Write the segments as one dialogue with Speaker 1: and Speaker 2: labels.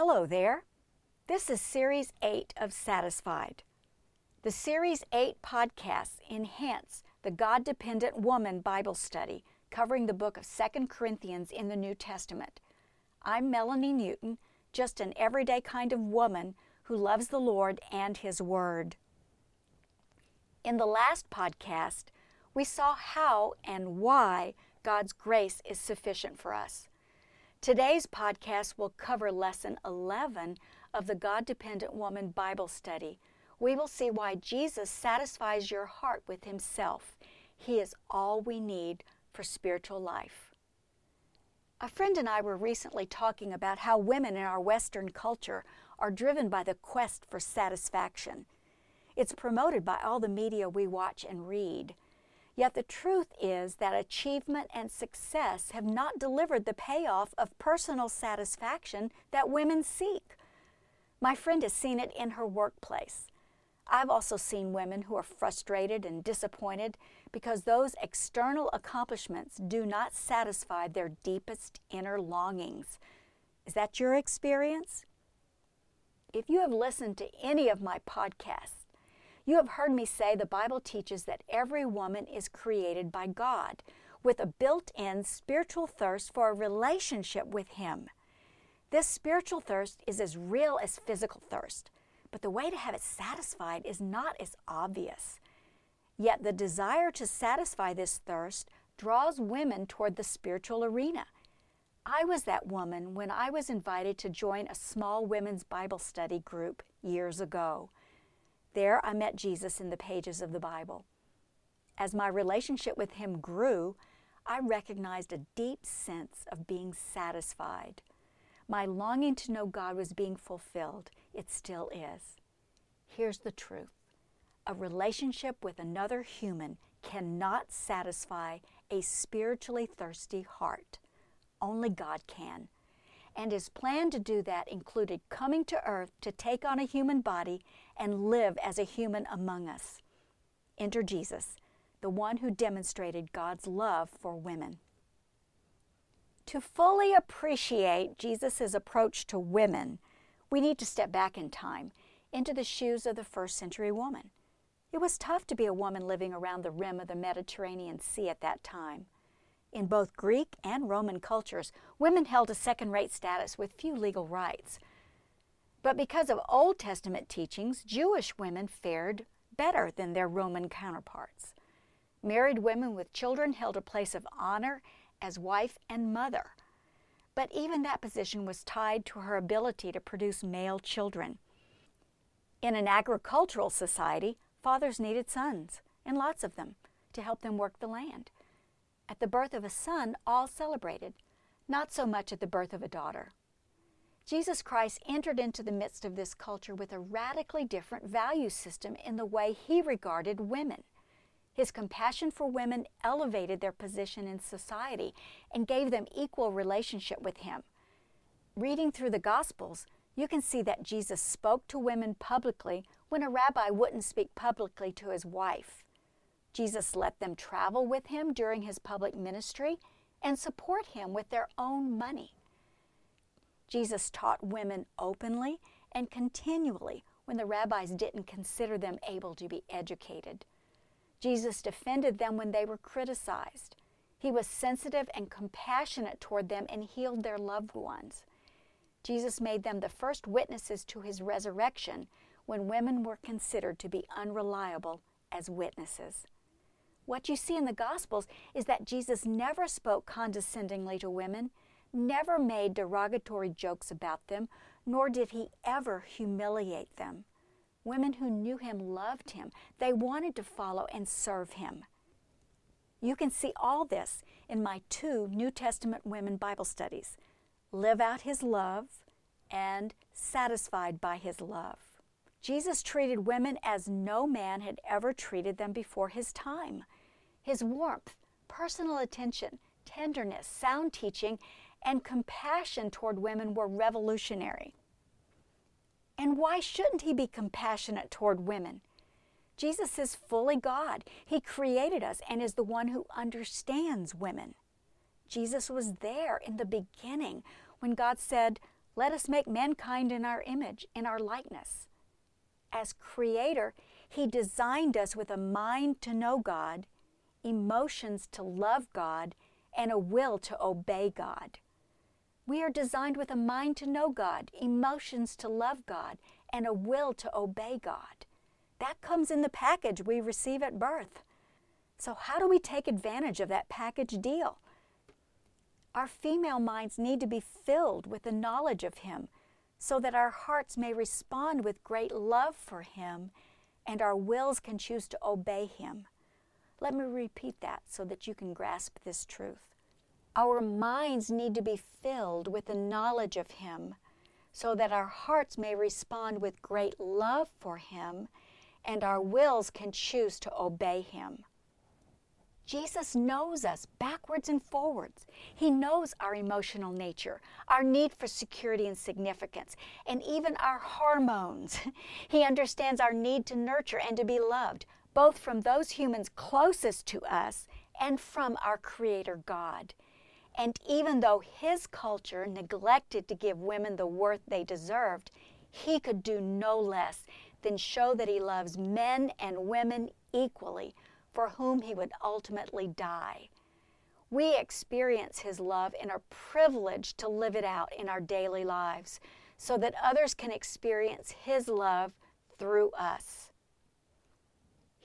Speaker 1: Hello there. This is Series 8 of Satisfied. The Series 8 podcasts enhance the God dependent woman Bible study covering the book of 2 Corinthians in the New Testament. I'm Melanie Newton, just an everyday kind of woman who loves the Lord and His Word. In the last podcast, we saw how and why God's grace is sufficient for us. Today's podcast will cover Lesson 11 of the God Dependent Woman Bible Study. We will see why Jesus satisfies your heart with Himself. He is all we need for spiritual life. A friend and I were recently talking about how women in our Western culture are driven by the quest for satisfaction. It's promoted by all the media we watch and read. Yet the truth is that achievement and success have not delivered the payoff of personal satisfaction that women seek. My friend has seen it in her workplace. I've also seen women who are frustrated and disappointed because those external accomplishments do not satisfy their deepest inner longings. Is that your experience? If you have listened to any of my podcasts, you have heard me say the Bible teaches that every woman is created by God with a built in spiritual thirst for a relationship with Him. This spiritual thirst is as real as physical thirst, but the way to have it satisfied is not as obvious. Yet the desire to satisfy this thirst draws women toward the spiritual arena. I was that woman when I was invited to join a small women's Bible study group years ago. There I met Jesus in the pages of the Bible. As my relationship with Him grew, I recognized a deep sense of being satisfied. My longing to know God was being fulfilled. It still is. Here's the truth a relationship with another human cannot satisfy a spiritually thirsty heart. Only God can and his plan to do that included coming to earth to take on a human body and live as a human among us. Enter Jesus, the one who demonstrated God's love for women. To fully appreciate Jesus' approach to women, we need to step back in time into the shoes of the first century woman. It was tough to be a woman living around the rim of the Mediterranean Sea at that time. In both Greek and Roman cultures, women held a second rate status with few legal rights. But because of Old Testament teachings, Jewish women fared better than their Roman counterparts. Married women with children held a place of honor as wife and mother. But even that position was tied to her ability to produce male children. In an agricultural society, fathers needed sons, and lots of them, to help them work the land. At the birth of a son, all celebrated, not so much at the birth of a daughter. Jesus Christ entered into the midst of this culture with a radically different value system in the way he regarded women. His compassion for women elevated their position in society and gave them equal relationship with him. Reading through the Gospels, you can see that Jesus spoke to women publicly when a rabbi wouldn't speak publicly to his wife. Jesus let them travel with him during his public ministry and support him with their own money. Jesus taught women openly and continually when the rabbis didn't consider them able to be educated. Jesus defended them when they were criticized. He was sensitive and compassionate toward them and healed their loved ones. Jesus made them the first witnesses to his resurrection when women were considered to be unreliable as witnesses. What you see in the Gospels is that Jesus never spoke condescendingly to women, never made derogatory jokes about them, nor did he ever humiliate them. Women who knew him loved him. They wanted to follow and serve him. You can see all this in my two New Testament women Bible studies Live Out His Love and Satisfied by His Love. Jesus treated women as no man had ever treated them before his time. His warmth, personal attention, tenderness, sound teaching, and compassion toward women were revolutionary. And why shouldn't he be compassionate toward women? Jesus is fully God. He created us and is the one who understands women. Jesus was there in the beginning when God said, Let us make mankind in our image, in our likeness. As Creator, He designed us with a mind to know God, emotions to love God, and a will to obey God. We are designed with a mind to know God, emotions to love God, and a will to obey God. That comes in the package we receive at birth. So, how do we take advantage of that package deal? Our female minds need to be filled with the knowledge of Him so that our hearts may respond with great love for Him and our wills can choose to obey Him. Let me repeat that so that you can grasp this truth. Our minds need to be filled with the knowledge of Him so that our hearts may respond with great love for Him and our wills can choose to obey Him. Jesus knows us backwards and forwards. He knows our emotional nature, our need for security and significance, and even our hormones. He understands our need to nurture and to be loved, both from those humans closest to us and from our Creator God. And even though his culture neglected to give women the worth they deserved, he could do no less than show that he loves men and women equally for whom he would ultimately die. We experience his love and are privileged to live it out in our daily lives so that others can experience his love through us.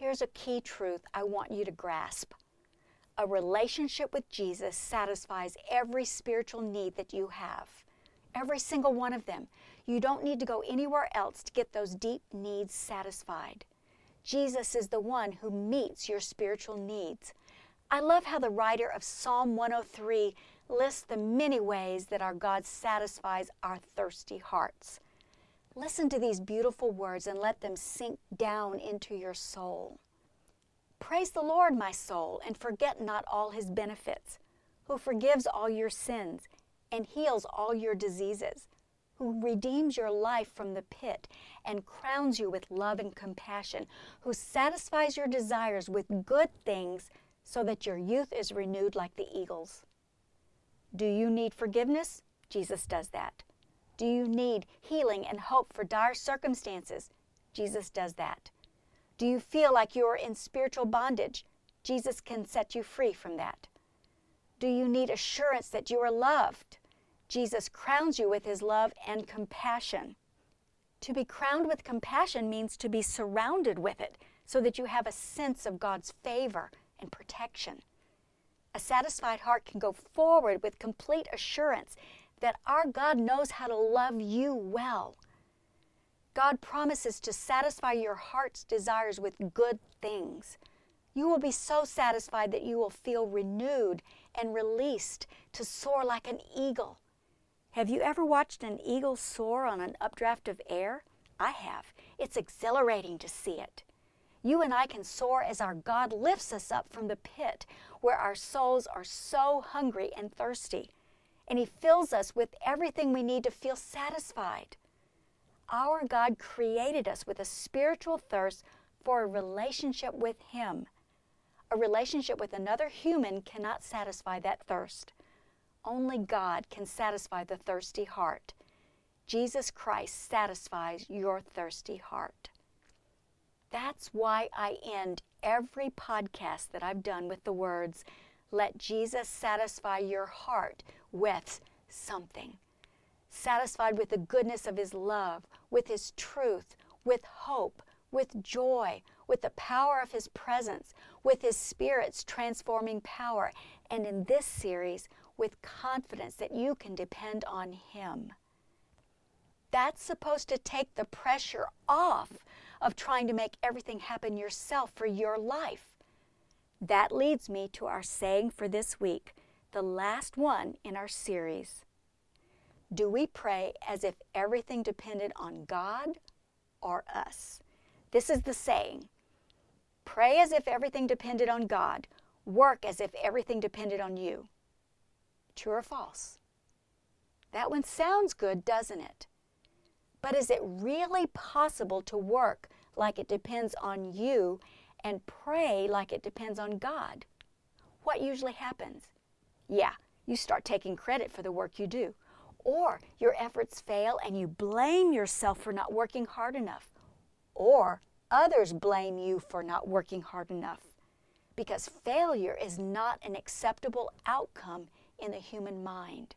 Speaker 1: Here's a key truth I want you to grasp. A relationship with Jesus satisfies every spiritual need that you have. Every single one of them. You don't need to go anywhere else to get those deep needs satisfied. Jesus is the one who meets your spiritual needs. I love how the writer of Psalm 103 lists the many ways that our God satisfies our thirsty hearts. Listen to these beautiful words and let them sink down into your soul. Praise the Lord, my soul, and forget not all his benefits, who forgives all your sins and heals all your diseases who redeems your life from the pit and crowns you with love and compassion, who satisfies your desires with good things so that your youth is renewed like the eagles. Do you need forgiveness? Jesus does that. Do you need healing and hope for dire circumstances? Jesus does that. Do you feel like you are in spiritual bondage? Jesus can set you free from that. Do you need assurance that you are loved? Jesus crowns you with his love and compassion. To be crowned with compassion means to be surrounded with it so that you have a sense of God's favor and protection. A satisfied heart can go forward with complete assurance that our God knows how to love you well. God promises to satisfy your heart's desires with good things. You will be so satisfied that you will feel renewed and released to soar like an eagle have you ever watched an eagle soar on an updraft of air? I have. It's exhilarating to see it. You and I can soar as our God lifts us up from the pit where our souls are so hungry and thirsty, and He fills us with everything we need to feel satisfied. Our God created us with a spiritual thirst for a relationship with Him. A relationship with another human cannot satisfy that thirst. Only God can satisfy the thirsty heart. Jesus Christ satisfies your thirsty heart. That's why I end every podcast that I've done with the words, Let Jesus satisfy your heart with something. Satisfied with the goodness of His love, with His truth, with hope, with joy, with the power of His presence, with His Spirit's transforming power. And in this series, with confidence that you can depend on Him. That's supposed to take the pressure off of trying to make everything happen yourself for your life. That leads me to our saying for this week, the last one in our series. Do we pray as if everything depended on God or us? This is the saying Pray as if everything depended on God, work as if everything depended on you. True or false? That one sounds good, doesn't it? But is it really possible to work like it depends on you and pray like it depends on God? What usually happens? Yeah, you start taking credit for the work you do. Or your efforts fail and you blame yourself for not working hard enough. Or others blame you for not working hard enough. Because failure is not an acceptable outcome in the human mind,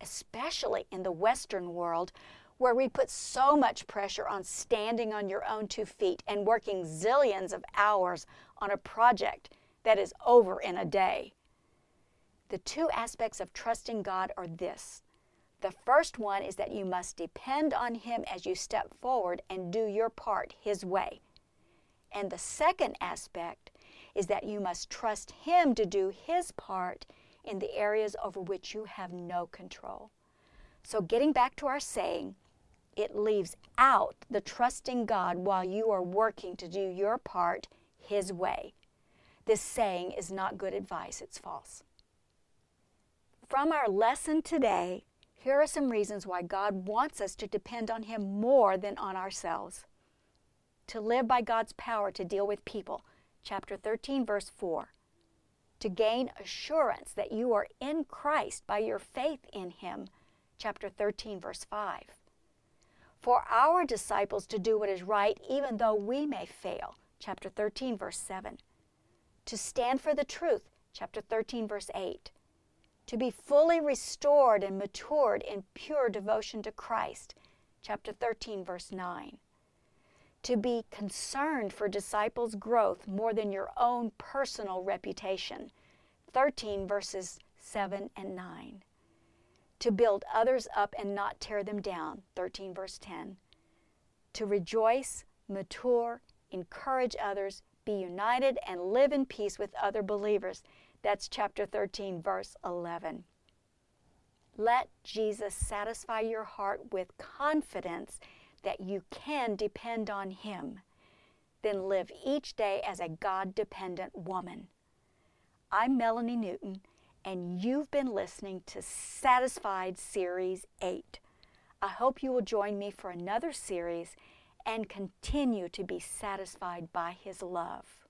Speaker 1: especially in the Western world where we put so much pressure on standing on your own two feet and working zillions of hours on a project that is over in a day. The two aspects of trusting God are this. The first one is that you must depend on Him as you step forward and do your part His way. And the second aspect is that you must trust Him to do His part in the areas over which you have no control. So, getting back to our saying, it leaves out the trusting God while you are working to do your part His way. This saying is not good advice, it's false. From our lesson today, here are some reasons why God wants us to depend on Him more than on ourselves. To live by God's power to deal with people, chapter 13, verse 4. To gain assurance that you are in Christ by your faith in Him, chapter 13, verse 5 for our disciples to do what is right, even though we may fail. Chapter 13, verse 7. To stand for the truth. Chapter 13, verse 8. To be fully restored and matured in pure devotion to Christ. Chapter 13, verse 9. To be concerned for disciples' growth more than your own personal reputation. 13 verses 7 and 9 to build others up and not tear them down. 13, verse 10. To rejoice, mature, encourage others, be united, and live in peace with other believers. That's chapter 13, verse 11. Let Jesus satisfy your heart with confidence that you can depend on Him. Then live each day as a God dependent woman. I'm Melanie Newton and you've been listening to Satisfied Series 8. I hope you will join me for another series and continue to be satisfied by His love.